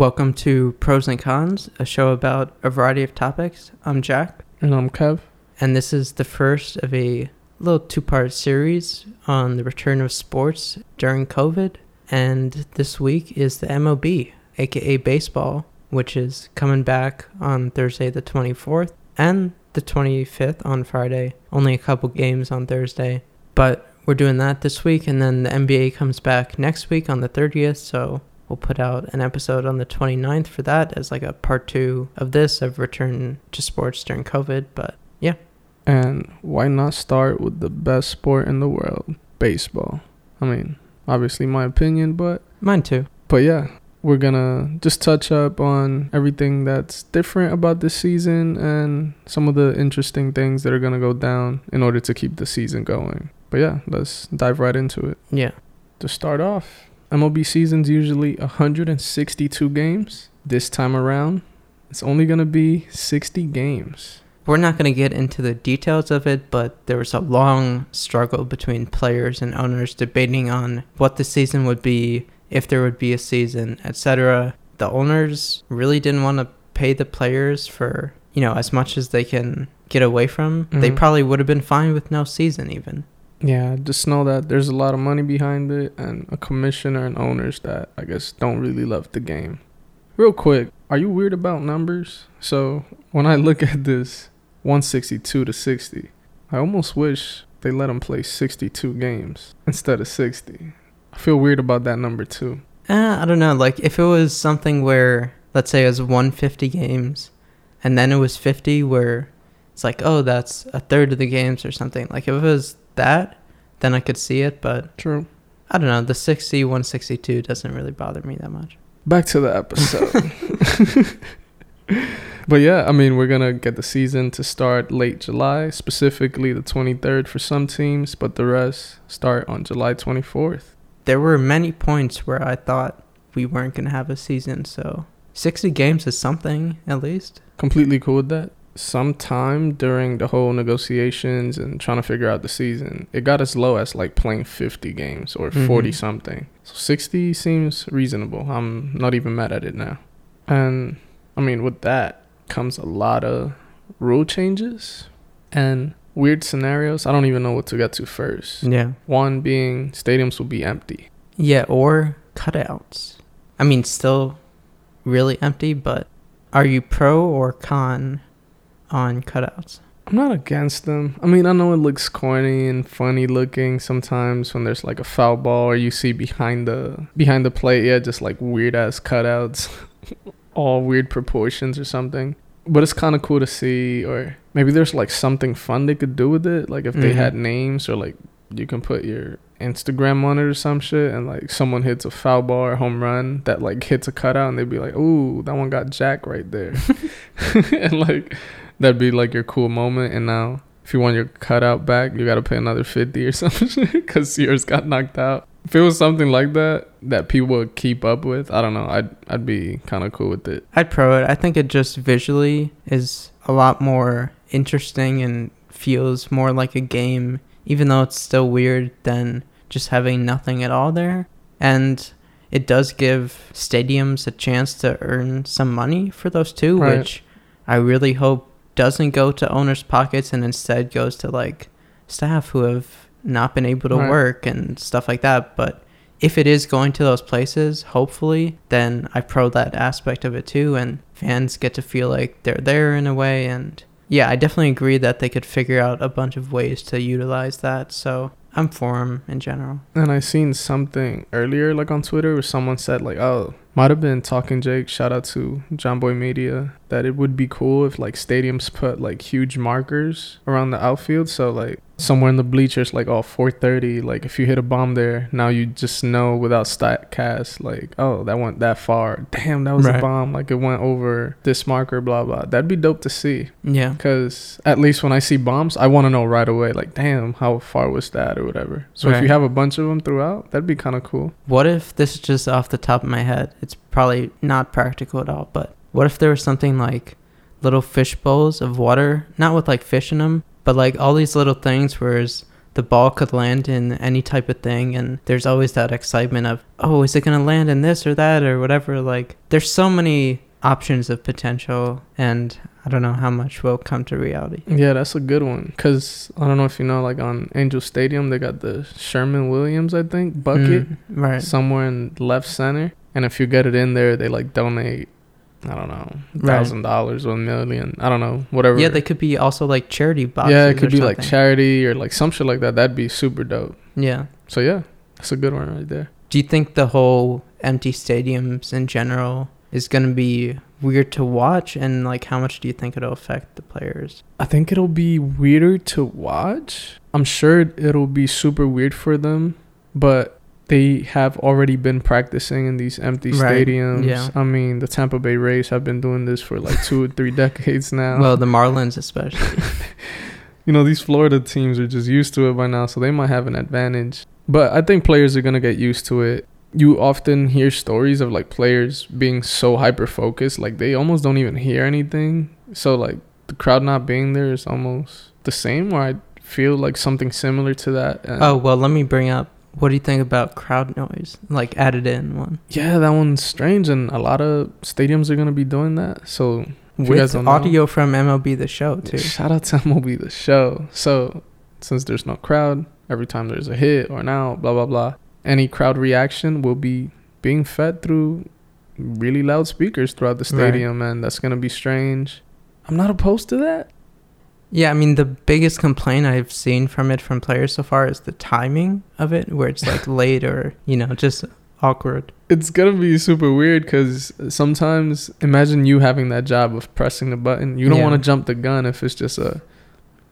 Welcome to Pros and Cons, a show about a variety of topics. I'm Jack, And I'm Kev. and this is the first of a little two part series on the return of sports during COVID. And this week is the MLB, aka baseball, which is coming back on Thursday, the 24th, and the 25th on Friday. Only a couple games on Thursday. But we're doing that this week, and then the NBA comes back next week on the 30th. So we'll put out an episode on the 29th for that as like a part two of this of return to sports during COVID. But yeah, And why not start with the best sport in the world, baseball? I mean, obviously my opinion, but mine too. but yeah, we're gonna just touch up on everything that's different about this season and some of the interesting things that are gonna go down in order to keep the season going. But yeah, let's dive right into it. Yeah. To start off, MLB season's usually 162 games. This time around, it's only gonna be 60 games. We're not going to get into the details of it, but there was a long struggle between players and owners debating on what the season would be, if there would be a season, etc. The owners really didn't want to pay the players for, you know, as much as they can get away from. They Mhm. probably would have been fine with no season even. Yeah, just know that there's a lot of money behind it and a commissioner and owners that I guess don't really love the game. Real quick, are you weird about numbers? So, when I look at this 162 to 60, I almost wish they let them play 62 games instead of 60. I feel weird about that number too. Eh, I don't know. Like if it was something where, let's say, it was 150 games, and then it was 50, where it's like, oh, that's a third of the games or something. Like if it was that, then I could see it. But True. I don't know. The 60, 162 doesn't really bother me that much. Back to the episode. but yeah, I mean, we're going to get the season to start late July, specifically the 23rd for some teams, but the rest start on July 24th. There were many points where I thought we weren't gonna have a season. So 60 games is something at least. Completely cool with that. Sometime during the whole negotiations and trying to figure out the season, it got as low as like playing 50 games or Mhm. 40 something. So 60 seems reasonable. I'm not even mad at it now. And I mean, with that comes a lot of rule changes and weird scenarios. I don't even know what to get to first. Yeah. One being stadiums will be empty. Yeah, or cutouts. I mean, still really empty, but are you pro or con on cutouts? I'm not against them. I mean, I know it looks corny and funny looking sometimes when there's like a foul ball or you see behind the behind the plate, yeah, just like weird ass cutouts, all weird proportions or something. But it's kind of cool to see, or maybe there's like something fun they could do with it. Like if they Mhm. had names, or like you can put your Instagram on it or some shit, and like someone hits a foul ball or home run that like hits a cutout, and they'd be like, "Ooh, that one got Jack right there," and like that'd be like your cool moment. And now, if you want your cutout back, you gotta pay another fifty or something because yours got knocked out. If it was something like that that people would keep up with, I don't know. I'd I'd be kind of cool with it. I'd pro it. I think it just visually is a lot more interesting and feels more like a game, even though it's still weird than just having nothing at all there. And it does give stadiums a chance to earn some money for those two, Right. which I really hope doesn't go to owners' pockets and instead goes to like staff who have not been able to Right. work and stuff like that. But if it is going to those places, hopefully, then I pro that aspect of it too, and fans get to feel like they're there in a way. And yeah, I definitely agree that they could figure out a bunch of ways to utilize that. So I'm for them in general. And I seen something earlier, like on Twitter, where someone said like, "Oh, might have been Talking Jake." Shout out to Jomboy Media. That it would be cool if like stadiums put like huge markers around the outfield, so like somewhere in the bleachers, like oh 4:30, like if you hit a bomb there, now you just know without Statcast, like oh that went that far. Damn, that was Right. a bomb. Like it went over this marker. Blah blah. That'd be dope to see. Yeah. Because at least when I see bombs, I want to know right away, like, damn, how far was that or whatever. So if you have a bunch of them throughout, that'd be kind of cool. What if this is just off the top of my head? It's probably not practical at all, but what if there was something like little fish bowls of water, not with like fish in them, but like all these little things whereas the ball could land in any type of thing and there's always that excitement of oh is it going to land in this or that or whatever like there's so many options of potential and i don't know how much will come to reality Yeah, that's a good one. Cause I don't know if you know, like on Angel Stadium, they got the Sherman Williams, I think, bucket Mm, right somewhere in left center. And if you get it in there, they like donate. I don't know, Right. thousand dollars, one million. I don't know, whatever. yeah they could be also like charity boxes yeah, it could be like charity or like some shit like that. That'd be super dope. yeah So yeah, that's a good one right there. do you think the whole empty stadiums in general is going to be weird to watch and like how much do you think it'll affect the players I think it'll be weirder to watch. I'm sure it'll be super weird for them, but they have already been practicing in these empty Right, stadiums. yeah. I mean, the Tampa Bay Rays have been doing this for like two or three decades now. well the marlins especially you know, these Florida teams are just used to it by now, so they might have an advantage. But I think players are going to get used to it. You often hear stories of like players being so hyper focused, like they almost don't even hear anything. So, like, the crowd not being there is almost the same, or I feel like something similar to that. And oh well let me bring up what do you think about crowd noise like added in one yeah, that one's strange, and a lot of stadiums are going to be doing that. So, If you guys with don't know- audio from mlb the show too Shout out to MLB the show. So since there's no crowd, every time there's a hit or an out, blah blah blah, any crowd reaction will be being fed through really loud speakers throughout the Right. stadium, and that's gonna be strange. I'm not opposed to that. Yeah, I mean the biggest complaint I've seen from it from players so far is the timing of it, where it's like late or you know just awkward. It's gonna be super weird because sometimes imagine you having that job of pressing the button. You don't Yeah. want to jump the gun if it's just a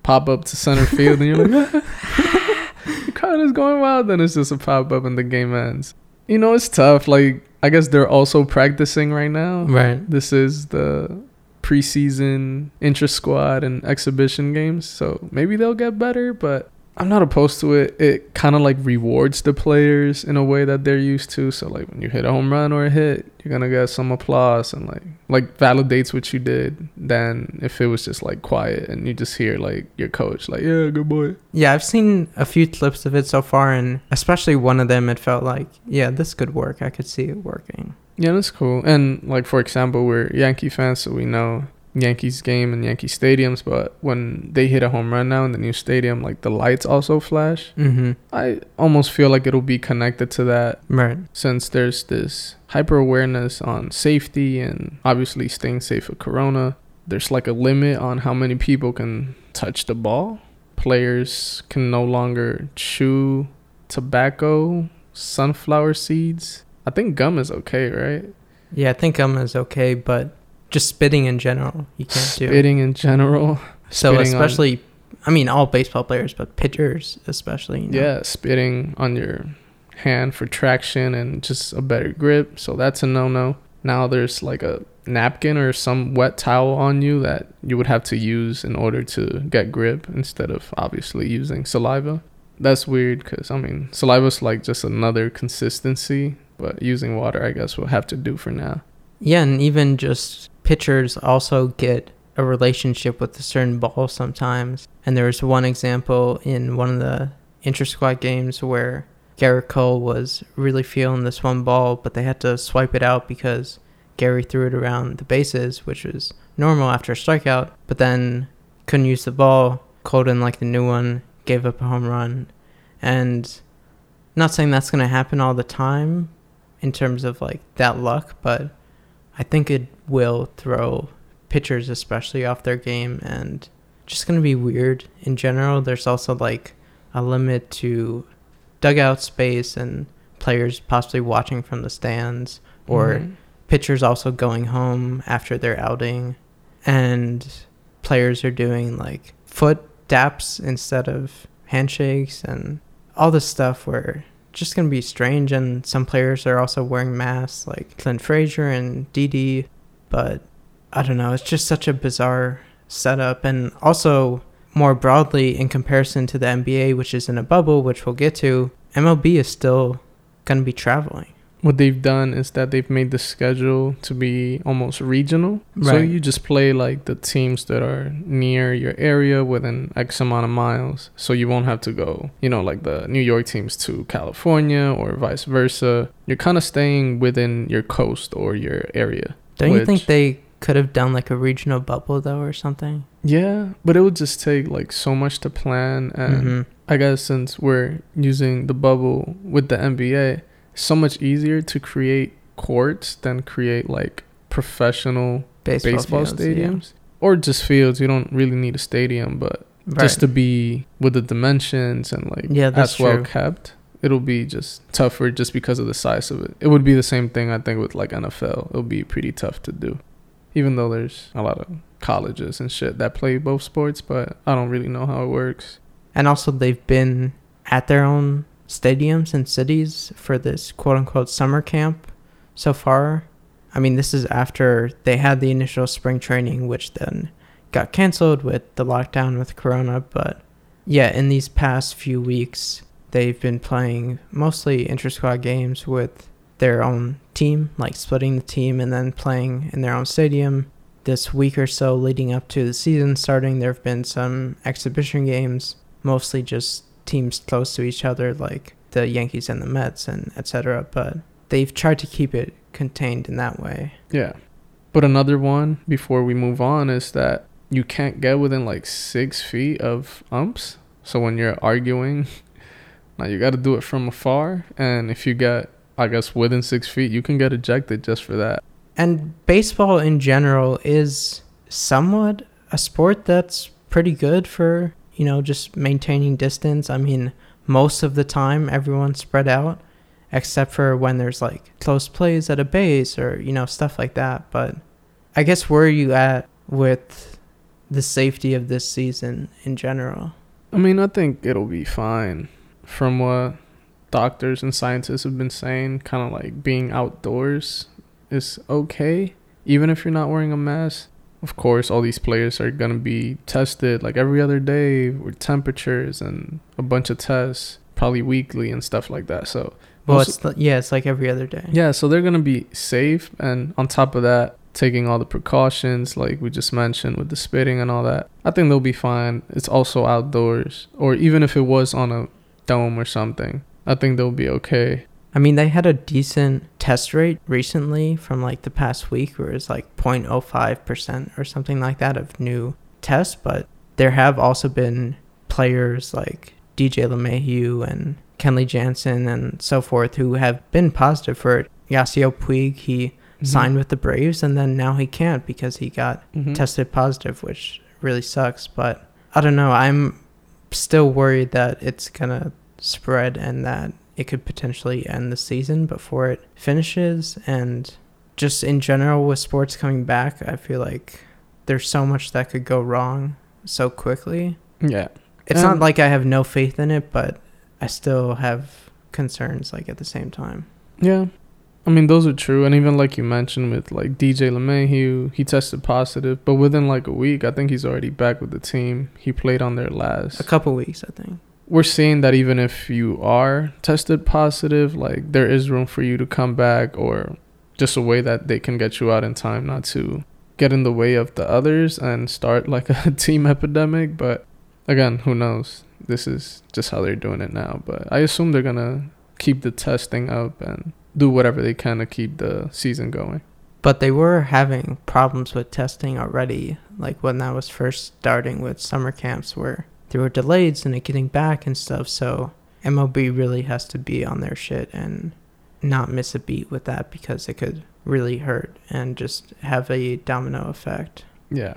pop up to center field and you're like, the crowd is going wild. Then it's just a pop up and the game ends. You know, it's tough. Like, I guess they're also practicing right now. Right. This is the preseason intra squad and exhibition games. So maybe they'll get better, but I'm not opposed to it. It kind of like rewards the players in a way that they're used to. So like when you hit a home run or a hit, you're gonna get some applause and like like validates what you did. Than if it was just like quiet and you just hear like your coach like yeah good boy. Yeah, I've seen a few clips of it so far, and especially one of them, it felt like yeah, this could work. I could see it working. Yeah, that's cool. And like for example, we're Yankee fans, so we know Yankees game and Yankee stadiums. But when they hit a home run now in the new stadium, like the lights also flash. Mm-hmm. I almost feel like it'll be connected to that Right. since there's this hyper awareness on safety and obviously staying safe with Corona. There's like a limit on how many people can touch the ball. Players can no longer chew tobacco, sunflower seeds. I think gum is okay, right? Yeah, I think gum is okay, but just spitting in general, you can't do. Spitting in general. So spitting on- especially, I mean, all baseball players, but pitchers especially. You know? Yeah, spitting on your hand for traction and just a better grip. So that's a no no. Now there's like a napkin or some wet towel on you that you would have to use in order to get grip instead of obviously using saliva. That's weird because, I mean, saliva's like just another consistency, but using water, I guess, we'll have to do for now. Yeah, and even just pitchers also get a relationship with a certain ball sometimes. And there was one example in one of the inter squad games where Gerrit Cole was really feeling this one ball, but they had to swipe it out because Gerrit threw it around the bases, which was normal after a strikeout, but then couldn't use the ball. Cole didn't like the new one, gave up a home run. And not saying that's going to happen all the time in terms of like that luck, but I think it will throw pitchers especially off their game and just going to be weird in general. There's also like a limit to dugout space and players possibly watching from the stands or Mhm. pitchers also going home after their outing and players are doing like foot daps instead of handshakes and all this stuff where just gonna be strange and some players are also wearing masks like Clint Frazier and DD but I don't know it's just such a bizarre setup and also more broadly in comparison to the NBA which is in a bubble which we'll get to MLB is still gonna be traveling what they've done is that they've made the schedule to be almost regional. Right. So you just play like the teams that are near your area within X amount of miles. So you won't have to go, you know, like the New York teams to California or vice versa. You're kind of staying within your coast or your area. Don't you think they could have done like a regional bubble though or something? Yeah, but it would just take like so much to plan and Mhm. I guess since we're using the bubble with the NBA, so much easier to create courts than create like professional Baseball, baseball, fields, yeah. stadiums or just fields. You don't really need a stadium, but Right. just to be with the dimensions and like Yeah, that's as well true. kept, it'll be just tougher just because of the size of it. It would be the same thing I think with like NFL. It'll be pretty tough to do, even though there's a lot of colleges and shit that play both sports, but I don't really know how it works. And also, they've been at their own stadiums and cities for this quote unquote summer camp so far. I mean, this is after they had the initial spring training, which then got canceled with the lockdown with Corona. But yeah, in these past few weeks, they've been playing mostly inter squad games with their own team, like splitting the team and then playing in their own stadium. This week or so leading up to the season starting, there have been some exhibition games mostly just teams close to each other like the Yankees and the Mets and etc. But they've tried to keep it contained in that way. Yeah. But another one before we move on is that you can't get within like six feet of umps. So when you're arguing, now you got to do it from afar. And if you get, I guess, within six feet, you can get ejected just for that. And baseball in general is somewhat a sport that's pretty good for, you know, just maintaining distance. I mean, most of the time everyone's spread out except for when there's like close plays at a base or, you know, stuff like that. But I guess where are you at with the safety of this season in general? I mean, I think it'll be fine. From what doctors and scientists have been saying, kind of like being outdoors is okay, even if you're not wearing a mask. Of course, all these players are going to be tested like every other day with temperatures and a bunch of tests, probably weekly and stuff like that. So, Well, it's the, yeah, it's like every other day. yeah, so they're going to be safe. And on top of that, taking all the precautions, like we just mentioned with the spitting and all that, I think they'll be fine. It's also outdoors. Or even if it was on a dome or something, I think they'll be okay. I mean, they had a decent test rate recently from like the past week where it's like 0.05% or something like that of new tests, but there have also been players like DJ LeMahieu and Kenley Jansen and so forth who have been positive for it. Yasiel Puig, he signed with the Braves and then now he can't because he got Mhm. tested positive, which really sucks. But I don't know. I'm still worried that it's gonna spread and that it could potentially end the season before it finishes. And just in general, with sports coming back, I feel like there's so much that could go wrong so quickly. Yeah. It's not um, like I have no faith in it, but I still have concerns like at the same time. Yeah. I mean, those are true. And even like you mentioned with like DJ LeMahieu, he tested positive, but within like a week, I think he's already back with the team. He played on their last. A couple weeks, I think. We're seeing that even if you are tested positive, like there is room for you to come back or just a way that they can get you out in time not to get in the way of the others and start like a team epidemic. But again, who knows? This is just how they're doing it now. But I assume they're going to keep the testing up and do whatever they can to keep the season going. But they were having problems with testing already, like when that was first starting with summer camps, where there were delays in it getting back and stuff. So MLB really has to be on their shit and not miss a beat with that because it could really hurt and just have a domino effect. Yeah.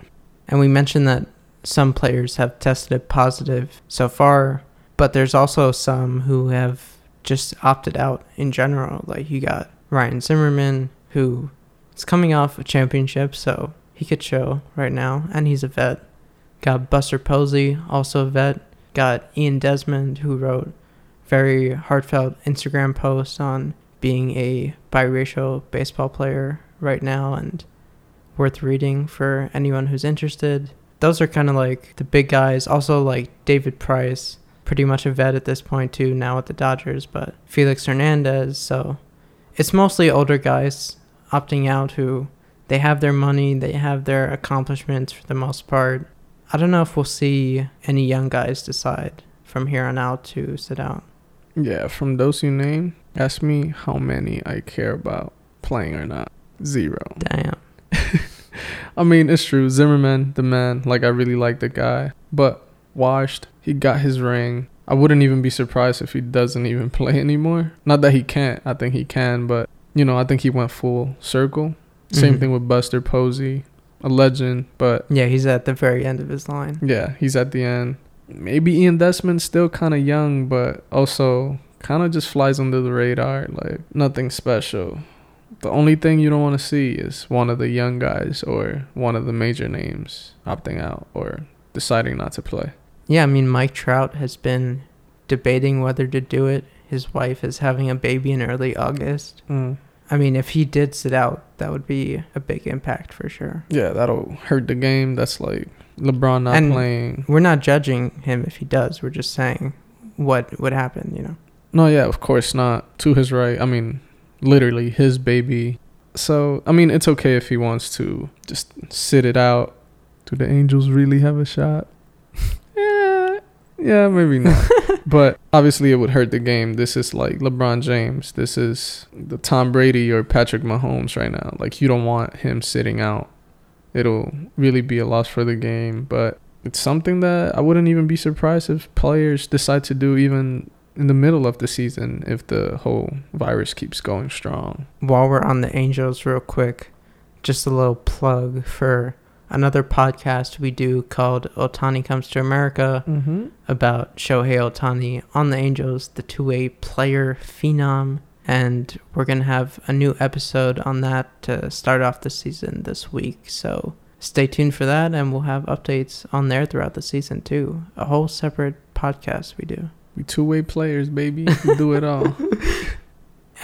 And we mentioned that some players have tested positive so far, but there's also some who have just opted out in general. Like you got Ryan Zimmerman, who is coming off a championship, so he could show right now, and he's a vet. Got Buster Posey, also a vet. Got Ian Desmond, who wrote very heartfelt Instagram posts on being a biracial baseball player right now and worth reading for anyone who's interested. Those are kind of like the big guys. Also, like David Price, pretty much a vet at this point, too, now with the Dodgers, but Felix Hernandez. So it's mostly older guys opting out who they have their money, they have their accomplishments for the most part. I don't know if we'll see any young guys decide from here on out to sit out. Yeah, from those you name, ask me how many I care about playing or not. Zero. Damn. I mean, it's true. Zimmerman, the man, like I really like the guy, but washed. He got his ring. I wouldn't even be surprised if he doesn't even play anymore. Not that he can't. I think he can, but you know, I think he went full circle. Same Mhm. thing with Buster Posey, a legend, but Yeah, he's at the very end of his line. yeah, he's at the end. Maybe Ian Desmond's still kind of young, but also kind of just flies under the radar. Like nothing special. The only thing you don't want to see is one of the young guys or one of the major names opting out or deciding not to play. Yeah, I mean, Mike Trout has been debating whether to do it. His wife is having a baby in early August. Mm. I mean, if he did sit out, that would be a big impact for sure. Yeah, that'll hurt the game. That's like LeBron not And- playing. We're not judging him if he does. We're just saying what would happen, you know. No, yeah, of course not. To his right. I mean, literally his baby. So, I mean, it's okay if he wants to just sit it out. Do the Angels really have a shot? Yeah, maybe not. but obviously, it would hurt the game. This is like LeBron James. This is the Tom Brady or Patrick Mahomes right now. Like, you don't want him sitting out. It'll really be a loss for the game. But it's something that I wouldn't even be surprised if players decide to do even in the middle of the season if the whole virus keeps going strong. While we're on the Angels, real quick, just a little plug for another podcast we do called Otani Comes to America Mm-hmm. about Shohei Otani on the Angels, the two way player phenom. And we're going to have a new episode on that to start off the season this week. So stay tuned for that, and we'll have updates on there throughout the season, too. A whole separate podcast we do. We two way players, baby. We do it all.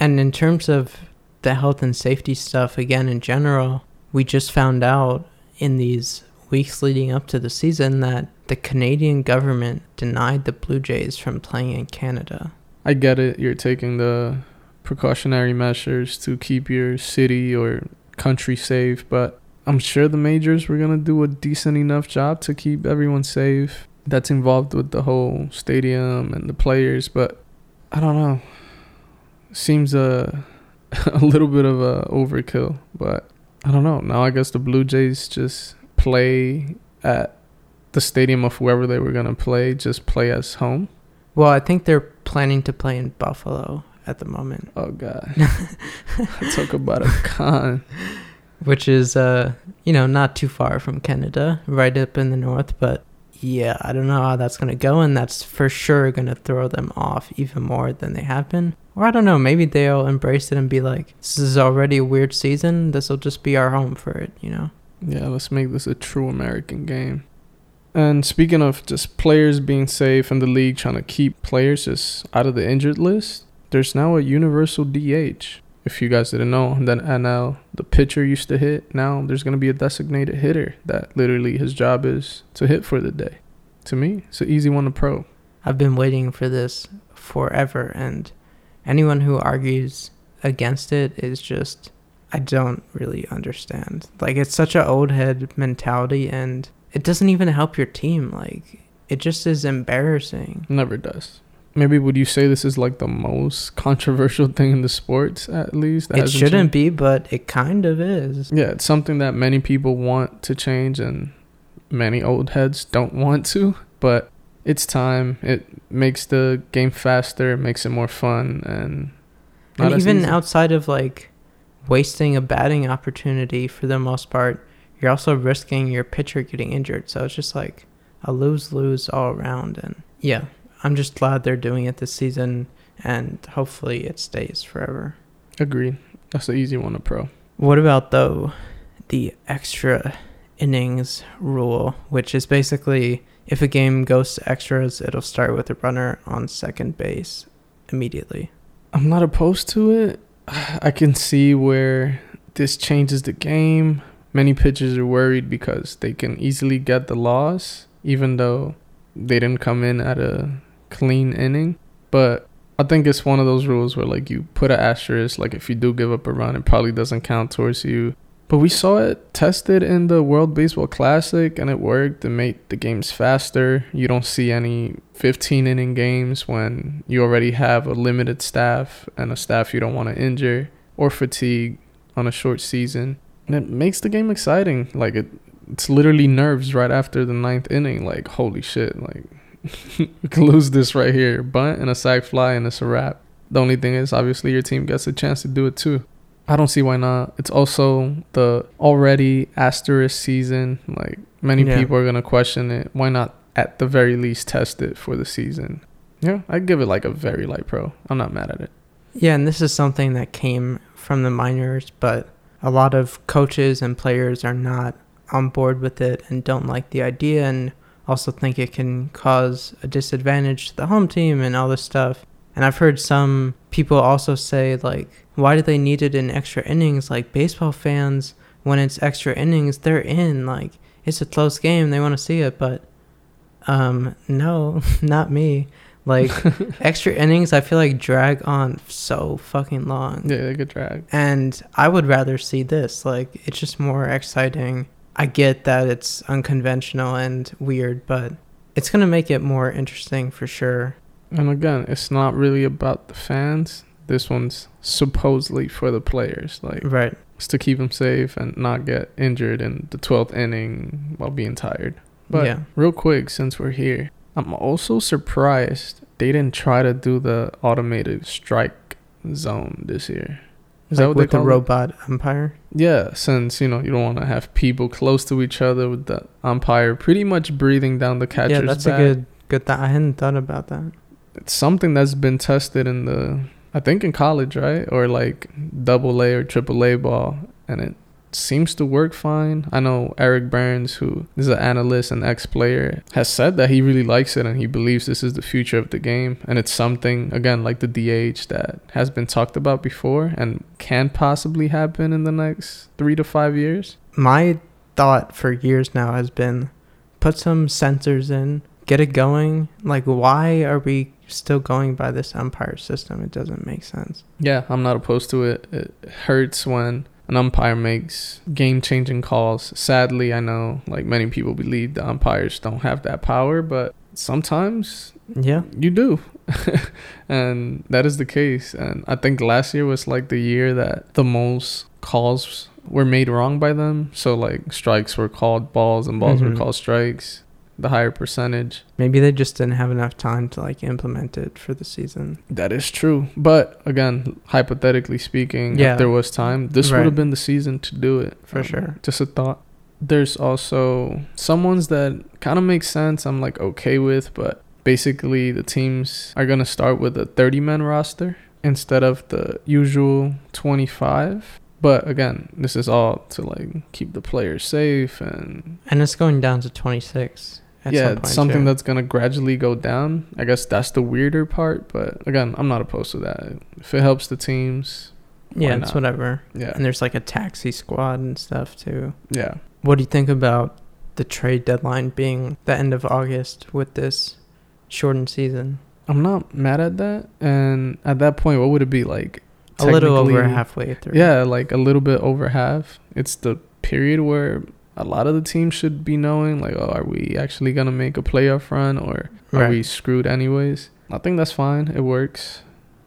And in terms of the health and safety stuff, again, in general, we just found out in these weeks leading up to the season that the Canadian government denied the Blue Jays from playing in Canada. I get it. You're taking the precautionary measures to keep your city or country safe, but I'm sure the majors were going to do a decent enough job to keep everyone safe that's involved with the whole stadium and the players, but I don't know. Seems uh, a a little bit of a overkill, but I don't know. Now I guess the Blue Jays just play at the stadium of whoever they were going to play, just play as home. Well, I think they're planning to play in Buffalo at the moment, Oh god. Talk about a con. which is uh, you know, not too far from Canada, right up in the north, but yeah, I don't know how that's going to go and that's for sure going to throw them off even more than they have been. Or I don't know, maybe they'll embrace it and be like, this is already a weird season, this will just be our home for it, you know. Yeah, let's make this a true American game. And speaking of just players being safe and the league trying to keep players just out of the injured list, there's now a universal DH. If you guys didn't know, then NL, the pitcher used to hit. Now there's going to be a designated hitter that literally his job is to hit for the day. To me, it's an easy one to pro. I've been waiting for this forever, and anyone who argues against it is just, I don't really understand. Like, it's such a old head mentality, and it doesn't even help your team. Like, it just is embarrassing. Never does. Maybe would you say this is like the most controversial thing in the sports, at least? It shouldn't changed? be, but it kind of is. Yeah, it's something that many people want to change and many old heads don't want to, but it's time. It makes the game faster, it makes it more fun and And even easy. outside of like wasting a batting opportunity for the most part, you're also risking your pitcher getting injured. So it's just like a lose lose all around. And yeah, I'm just glad they're doing it this season and hopefully it stays forever. Agreed. That's the easy one to pro. What about though the extra innings rule, which is basically if a game goes to extras, it'll start with a runner on second base immediately. I'm not opposed to it. I can see where this changes the game. Many pitchers are worried because they can easily get the loss, even though they didn't come in at a clean inning. But I think it's one of those rules where like you put an asterisk, like if you do give up a run, it probably doesn't count towards you. But we saw it tested in the World Baseball Classic and it worked. It made the games faster. You don't see any 15 inning games when you already have a limited staff and a staff you don't want to injure or fatigue on a short season. And it makes the game exciting. Like it it's literally nerves right after the ninth inning. Like, holy shit, like we can lose this right here. Bunt and a sac fly and it's a wrap. The only thing is obviously your team gets a chance to do it too. I don't see why not. It's also the already asterisk season. Like many Yeah. people are gonna question it. Why not at the very least test it for the season? Yeah, I'd give it like a very light pro. I'm not mad at it. Yeah, and this is something that came from the minors, but a lot of coaches and players are not on board with it and don't like the idea and also think it can cause a disadvantage to the home team and all this stuff. And I've heard some people also say like, why do they need it in extra innings? Like baseball fans, when it's extra innings, they're in. Like it's a close game, they want to see it, but um, no, not me. Like extra innings, I feel like drag on so fucking long. Yeah, they could drag. And I would rather see this. Like, it's just more exciting. I get that it's unconventional and weird, but it's going to make it more interesting for sure. And again, it's not really about the fans. This one's supposedly for the players. Like Right. it's to keep them safe and not get injured in the 12th inning while being tired. But yeah. real quick, since we're here, I'm also surprised they didn't try to do the automated strike zone this year. Is like that what with they the call it? robot umpire? Yeah, since you know you don't want to have people close to each other with the umpire pretty much breathing down the catcher's yeah, that's back. a good good thought. I hadn't thought about that. It's something that's been tested in the I think in college, right? Or like double A or triple A ball and it seems to work fine. I know Eric Byrnes, who is an analyst and ex player, has said that he really likes it and he believes this is the future of the game. And it's something, again, like the DH that has been talked about before and can possibly happen in the next three to five years. My thought for years now has been put some sensors in, get it going. Like, why are we still going by this umpire system? It doesn't make sense. Yeah, I'm not opposed to it. It hurts when an umpire makes game changing calls. Sadly, I know like many people believe the umpires don't have that power, but sometimes Yeah. you do. and that is the case. And I think last year was like the year that the most calls were made wrong by them. So like strikes were called balls and balls Mhm. were called strikes. The higher percentage. Maybe they just didn't have enough time to like implement it for the season. That is true. But again, hypothetically speaking, Yeah. if there was time, this would have been the season to do it. For um, sure. Just a thought. There's also some ones that kind of make sense. I'm like okay with, but basically the teams are going to start with a 30 man roster instead of the usual 25. But again, this is all to like keep the players safe and And it's going down to 26 at yeah, some something that's gonna gradually go down. I guess that's the weirder part, but again, I'm not opposed to that. If it helps the teams, Yeah, it's whatever. yeah, And there's like a taxi squad and stuff too. yeah. What do you think about the trade deadline being the end of August with this shortened season? I'm not mad at that. And at that point, what would it be like? A little over halfway through. Yeah, like a little bit over half. It's the period where a lot of the teams should be knowing, like, oh, are we actually gonna make a playoff run, or are Right. we screwed anyways? I think that's fine. It works,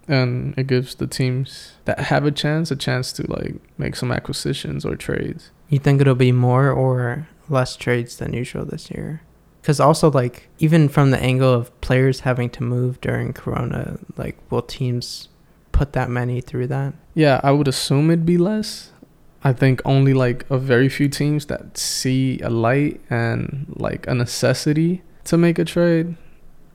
and it gives the teams that have a chance a chance to like make some acquisitions or trades. You think it'll be more or less trades than usual this year? Because also, like, even from the angle of players having to move during Corona, like, will teams put that many through that? Yeah, I would assume it'd be less. I think only like a very few teams that see a light and like a necessity to make a trade.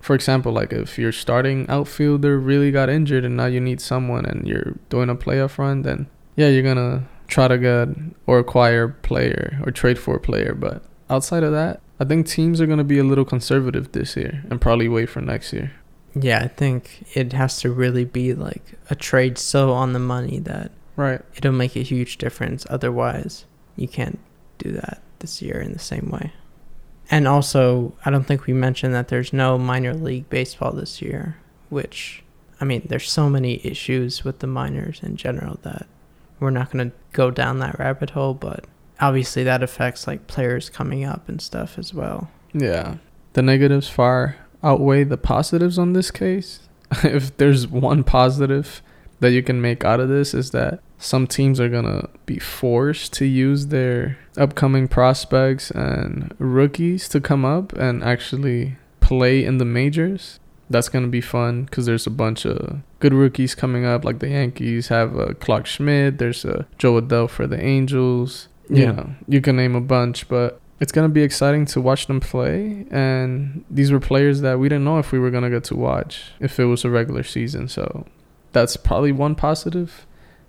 For example, like if your starting outfielder really got injured and now you need someone and you're doing a playoff run, then yeah, you're gonna try to get or acquire a player or trade for a player. But outside of that, I think teams are gonna be a little conservative this year and probably wait for next year. Yeah, I think it has to really be like a trade so on the money that Right. it'll make a huge difference. Otherwise, you can't do that this year in the same way. And also, I don't think we mentioned that there's no minor league baseball this year, which I mean, there's so many issues with the minors in general that we're not going to go down that rabbit hole, but obviously that affects like players coming up and stuff as well. Yeah. The negatives far outweigh the positives on this case. if there's one positive that you can make out of this is that some teams are going to be forced to use their upcoming prospects and rookies to come up and actually play in the majors. That's going to be fun because there's a bunch of good rookies coming up. Like the Yankees have uh, Clarke Schmidt, there's a uh, Jo Adell for the Angels. You Yeah. know, you can name a bunch, but it's going to be exciting to watch them play. And these were players that we didn't know if we were going to get to watch if it was a regular season. So that's probably one positive.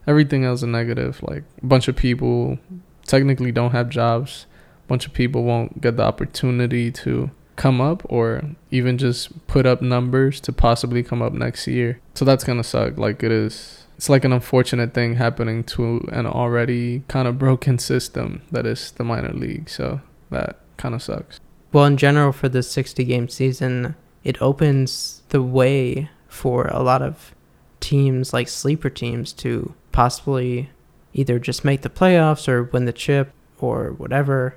Everything else a negative. Like a bunch of people technically don't have jobs. A bunch of people won't get the opportunity to come up or even just put up numbers to possibly come up next year. So that's gonna suck. Like it is. It's like an unfortunate thing happening to an already kind of broken system that is the minor league. So that kind of sucks. Well, in general, for the 60 game season, it opens the way for a lot of teams, like sleeper teams, to possibly either just make the playoffs or win the chip or whatever.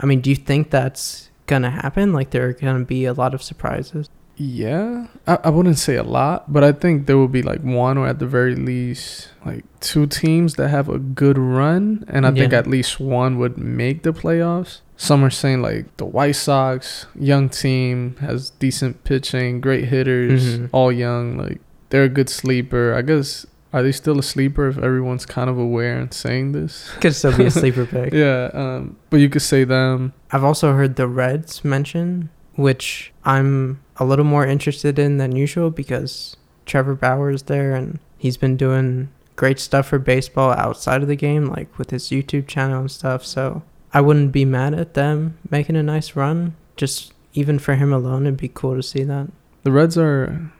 I mean, do you think that's going to happen? Like, there are going to be a lot of surprises? Yeah, I, I wouldn't say a lot, but I think there will be like one or at the very least like two teams that have a good run, and I think at least one would make the playoffs. Some are saying like the White Sox, young team, has decent pitching, great hitters, Mhm. all young. Like they're a good sleeper. I guess are they still a sleeper if everyone's kind of aware and saying this? Could still be a sleeper pick. Yeah, um, but you could say them. I've also heard the Reds mention, which I'm a little more interested in than usual because Trevor Bauer is there and he's been doing great stuff for baseball outside of the game, like with his YouTube channel and stuff. So I wouldn't be mad at them making a nice run. Just even for him alone, it'd be cool to see that. The Reds are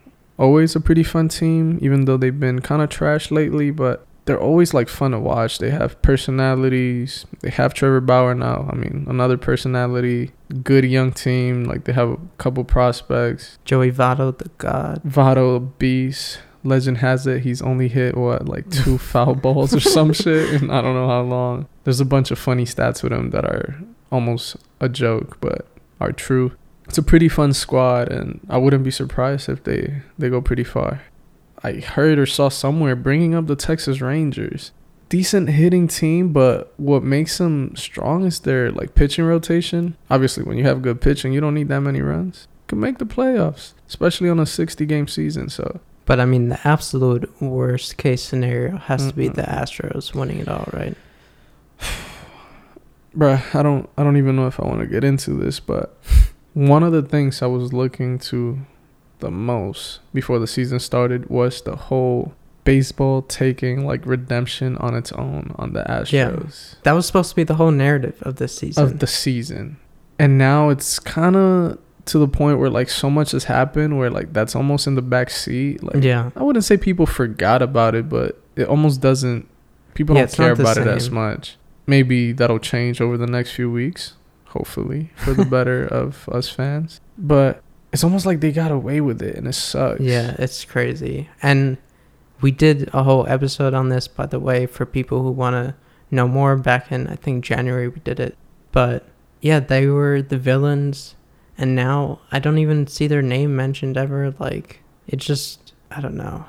always a pretty fun team, even though they've been kind of trash lately, but they're always like fun to watch. They have personalities. They have Trevor Bauer now. I mean, another personality. Good young team. Like they have a couple prospects. Joey Votto, the god. Votto, a beast. Legend has it he's only hit what like two foul balls or some shit, and I don't know how long. There's a bunch of funny stats with him that are almost a joke, but are true. It's a pretty fun squad, and I wouldn't be surprised if they they go pretty far. I heard or saw somewhere bringing up the Texas Rangers. Decent hitting team, but what makes them strong is their like pitching rotation. Obviously, when you have good pitching, you don't need that many runs. Can make the playoffs, especially on a 60 game season. So But I mean, the absolute worst case scenario has to be the Astros winning it all, right? bruh i don't i don't even know if i want to get into this but one of the things i was looking to the most before the season started was the whole baseball taking like redemption on its own on the astros Yeah. That was supposed to be the whole narrative of this season. of the season and now it's kind of to the point where like so much has happened where like that's almost in the back seat like yeah. i wouldn't say people forgot about it but it almost doesn't people Yeah, don't care about it as much maybe that'll change over the next few weeks hopefully for the better of us fans but it's almost like they got away with it and it sucks Yeah, it's crazy. And we did a whole episode on this, by the way, for people who want to know more. Back in, I think, January, we did it. But yeah, they were the villains. And now I don't even see their name mentioned ever. Like, it just, I don't know.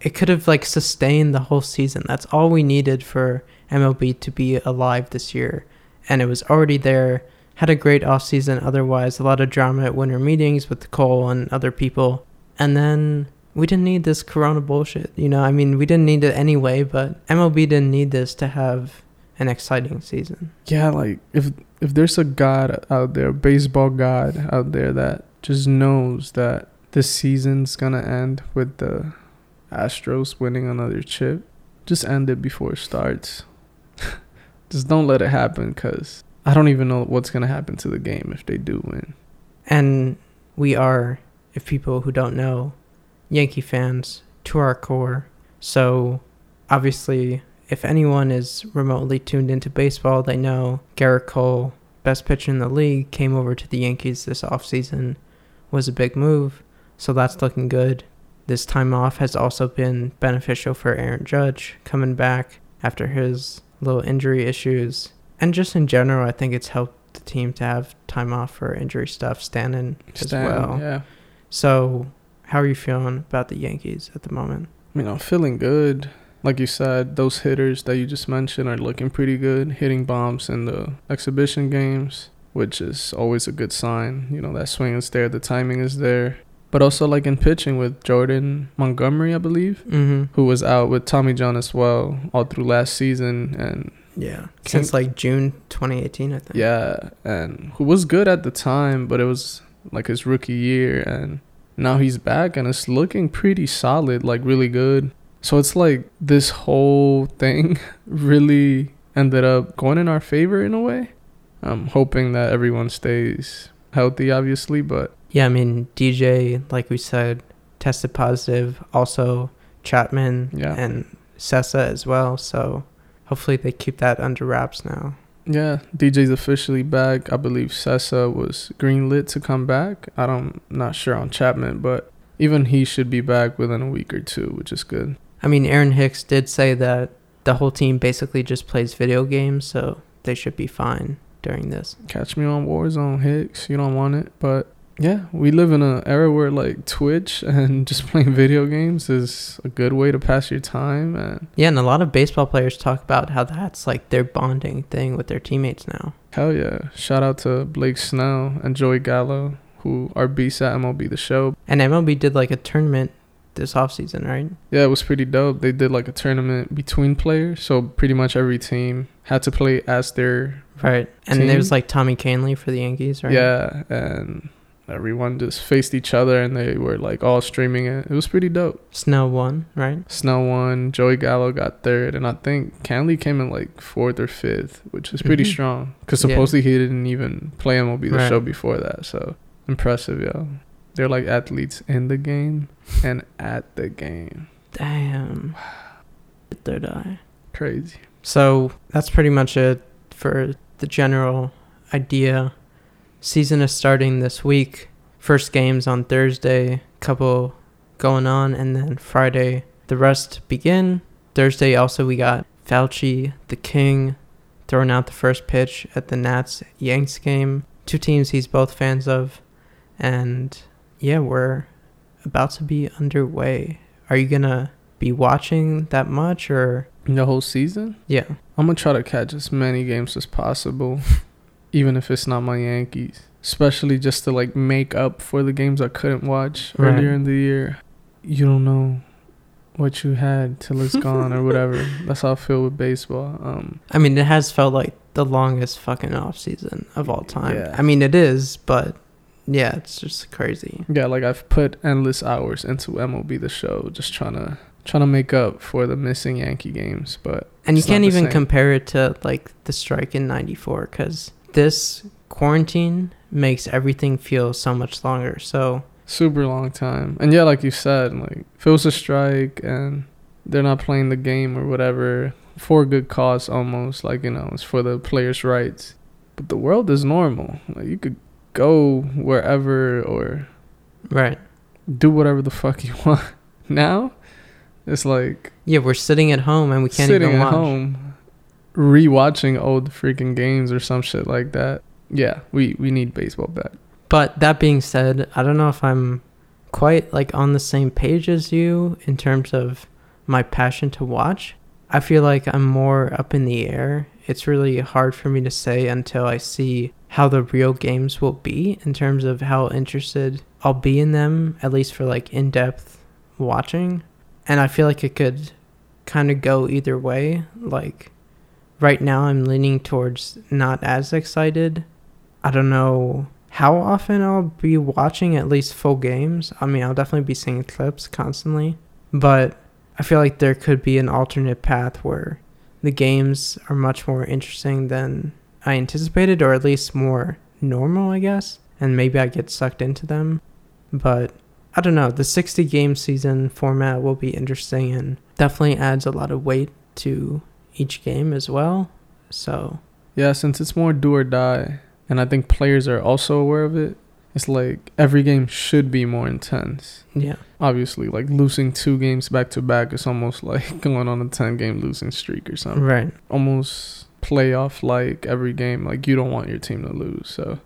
It could have, like, sustained the whole season. That's all we needed for MLB to be alive this year. And it was already there had a great off season otherwise a lot of drama at winter meetings with Cole and other people. And then we didn't need this corona bullshit you know? I mean we didn't need it anyway but mlb didn't need this to have an exciting season. Yeah like if if there's a god out there baseball god out there that just knows that this season's gonna end with the astros winning another chip just end it before it starts. Just don't let it happen because i don't even know what's gonna happen to the game if they do win. And we are if people who don't know yankee fans to our core. So obviously if anyone is remotely tuned into baseball they know gerrit cole best pitcher in the league came over to the yankees this offseason was a big move. So that's looking good. This time off has also been beneficial for Aaron Judge coming back after his little injury issues. And just in general, I think it's helped the team to have time off for injury stuff, Stanton as Stan, well. Yeah. So, how are you feeling about the Yankees at the moment? I mean, I'm feeling good. Like you said, those hitters that you just mentioned are looking pretty good, hitting bombs in the exhibition games, which is always a good sign. You know, that swing is there, the timing is there. But also, like in pitching with Jordan Montgomery, I believe, Mm-hmm. who was out with Tommy John as well all through last season. And Yeah. Since like June 2018, I think. yeah, and who was good at the time, but it was like his rookie year. And now he's back and it's looking pretty solid, like really good. So it's like this whole thing really ended up going in our favor in a way. I'm hoping that everyone stays healthy, obviously, but Yeah, I mean, DJ, like we said, tested positive. Also, Chapman Yeah. and Cessa as well. So hopefully they keep that under wraps now. yeah, DJ's officially back. I believe Cessa was greenlit to come back. I don't, not sure on Chapman, but even he should be back within a week or two, which is good. I mean, Aaron Hicks did say that the whole team basically just plays video games, so they should be fine during this. Catch me on Warzone, Hicks. You don't want it, but yeah, we live in an era where like Twitch and just playing video games is a good way to pass your time. And Yeah, and a lot of baseball players talk about how that's like their bonding thing with their teammates now. hell yeah, shout out to Blake Snell and Joey Gallo, who are beasts at MLB The Show. And MLB did like a tournament this offseason, right? Yeah, it was pretty dope. They did like a tournament between players, so pretty much every team had to play as their Right. And Team? was like Tommy Kahnle for the Yankees, right? yeah, and everyone just faced each other and they were like all streaming it. It was pretty dope. Snell won, right? Snell won, Joey Gallo got third, and I think Kahnle came in like fourth or fifth, which is pretty Mhm. strong. Because Yeah. supposedly he didn't even play MLB the Right. show before that, so impressive, yo. They're like athletes in the game and at the game. Damn. Third eye. Crazy. So that's pretty much it for the general idea. Season is starting this week. First games on Thursday, couple going on, and then Friday the rest begin. Thursday also we got Fauci, the King, throwing out the first pitch at the Nats Yanks game. Two teams he's both fans of, and yeah, we're about to be underway. Are you gonna be watching that much or The whole season? yeah? I'm gonna try to catch as many games as possible, even if it's not my Yankees. Especially just to like make up for the games I couldn't watch Right. earlier in the year. You don't know what you had till it's gone or whatever. That's how I feel with baseball. Um, I mean, it has felt like the longest fucking off season of all time. Yeah. I mean, it is, but yeah, it's just crazy. yeah, like I've put endless hours into MLB the show, just trying to trying to make up for the missing Yankee games. But And you can't even same. compare it to like the strike in 94 cuz this quarantine makes everything feel so much longer. So, super long time. And yeah, like you said, like if it was a strike and they're not playing the game or whatever for a good cause, almost like you know, it's for the players' rights. But the world is normal. Like you could go wherever or right. do whatever the fuck you want. Now, it's like Yeah, we're sitting at home and we can't sitting even at watch. home, rewatching old freaking games or some shit like that. Yeah, we we need baseball back. But that being said, I don't know if I'm quite like on the same page as you in terms of my passion to watch. I feel like I'm more up in the air. It's really hard for me to say until I see how the real games will be in terms of how interested I'll be in them, at least for like in depth watching. And I feel like it could kind of go either way. Like right now, I'm leaning towards not as excited. I don't know how often I'll be watching at least full games. I mean, I'll definitely be seeing clips constantly, but I feel like there could be an alternate path where the games are much more interesting than I anticipated, or at least more normal, I guess. And maybe I get sucked into them. But I don't know. The 60 game season format will be interesting and definitely adds a lot of weight to each game as well. So, Yeah, since it's more do or die, and I think players are also aware of it, it's like every game should be more intense. Yeah. Obviously, like losing two games back to back is almost like going on a 10 game losing streak or something. Right. Almost playoff like every game. Like you don't want your team to lose. So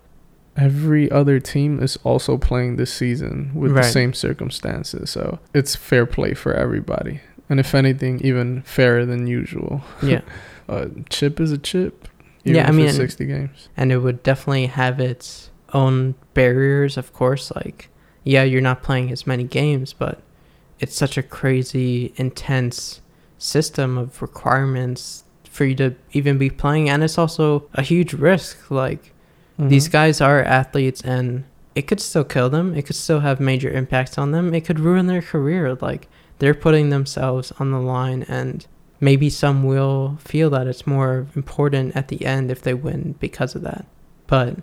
every other team is also playing this season with Right. the same circumstances. So it's fair play for everybody. And if anything, even fairer than usual. Yeah. Uh, chip is a chip. Yeah, I mean- 60 games. and it would definitely have its own barriers of course like yeah you're not playing as many games but it's such a crazy intense system of requirements for you to even be playing and it's also a huge risk like these Mhm. guys are athletes and it could still kill them it could still have major impacts on them it could ruin their career like they're putting themselves on the line and maybe some will feel that it's more important at the end if they win because of that. But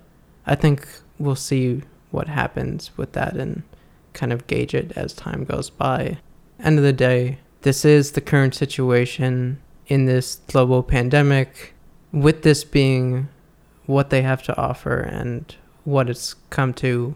i think we'll see what happens with that and kind of gauge it as time goes by. End of the day this is the current situation in this global pandemic. With this being what they have to offer and what it's come to,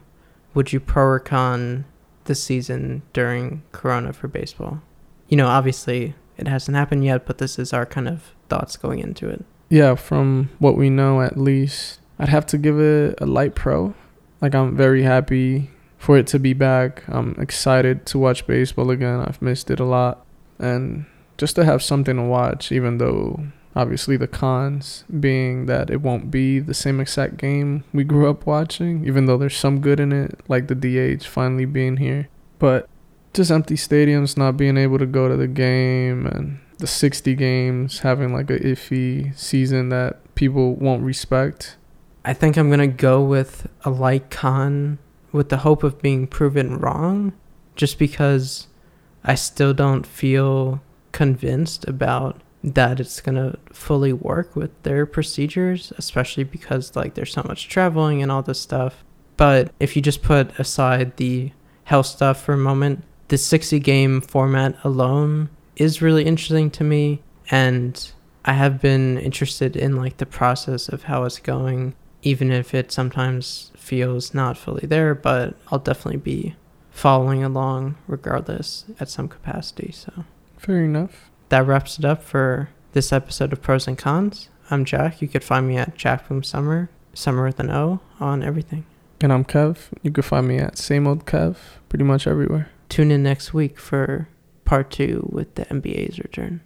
would you pro or con the season during Corona for baseball? You know, obviously it hasn't happened yet, but this is our kind of thoughts going into it. Yeah, from what we know at least, I'd have to give it a light pro. Like I'm very happy for it to be back. I'm excited to watch baseball again. I've missed it a lot. And just to have something to watch even though obviously the cons being that it won't be the same exact game we grew up watching, even though there's some good in it, like the DH finally being here. But just empty stadiums, not being able to go to the game, and the 60 games having like a iffy season that people won't respect. I think I'm going to go with a light con with the hope of being proven wrong, just because I still don't feel convinced about that it's going to fully work with their procedures, especially because like there's so much traveling and all this stuff. But if you just put aside the health stuff for a moment, the 60 game format alone is really interesting to me and I have been interested in like the process of how it's going even if it sometimes feels not fully there, but I'll definitely be following along regardless at some capacity. So Fair enough. That wraps it up for this episode of Pros and Cons. I'm Jack. You could find me at Jack Boom Summer, Summer with an O on everything. And I'm Kev. You can find me at same old Kev pretty much everywhere. Tune in next week for part two with the NBA's return.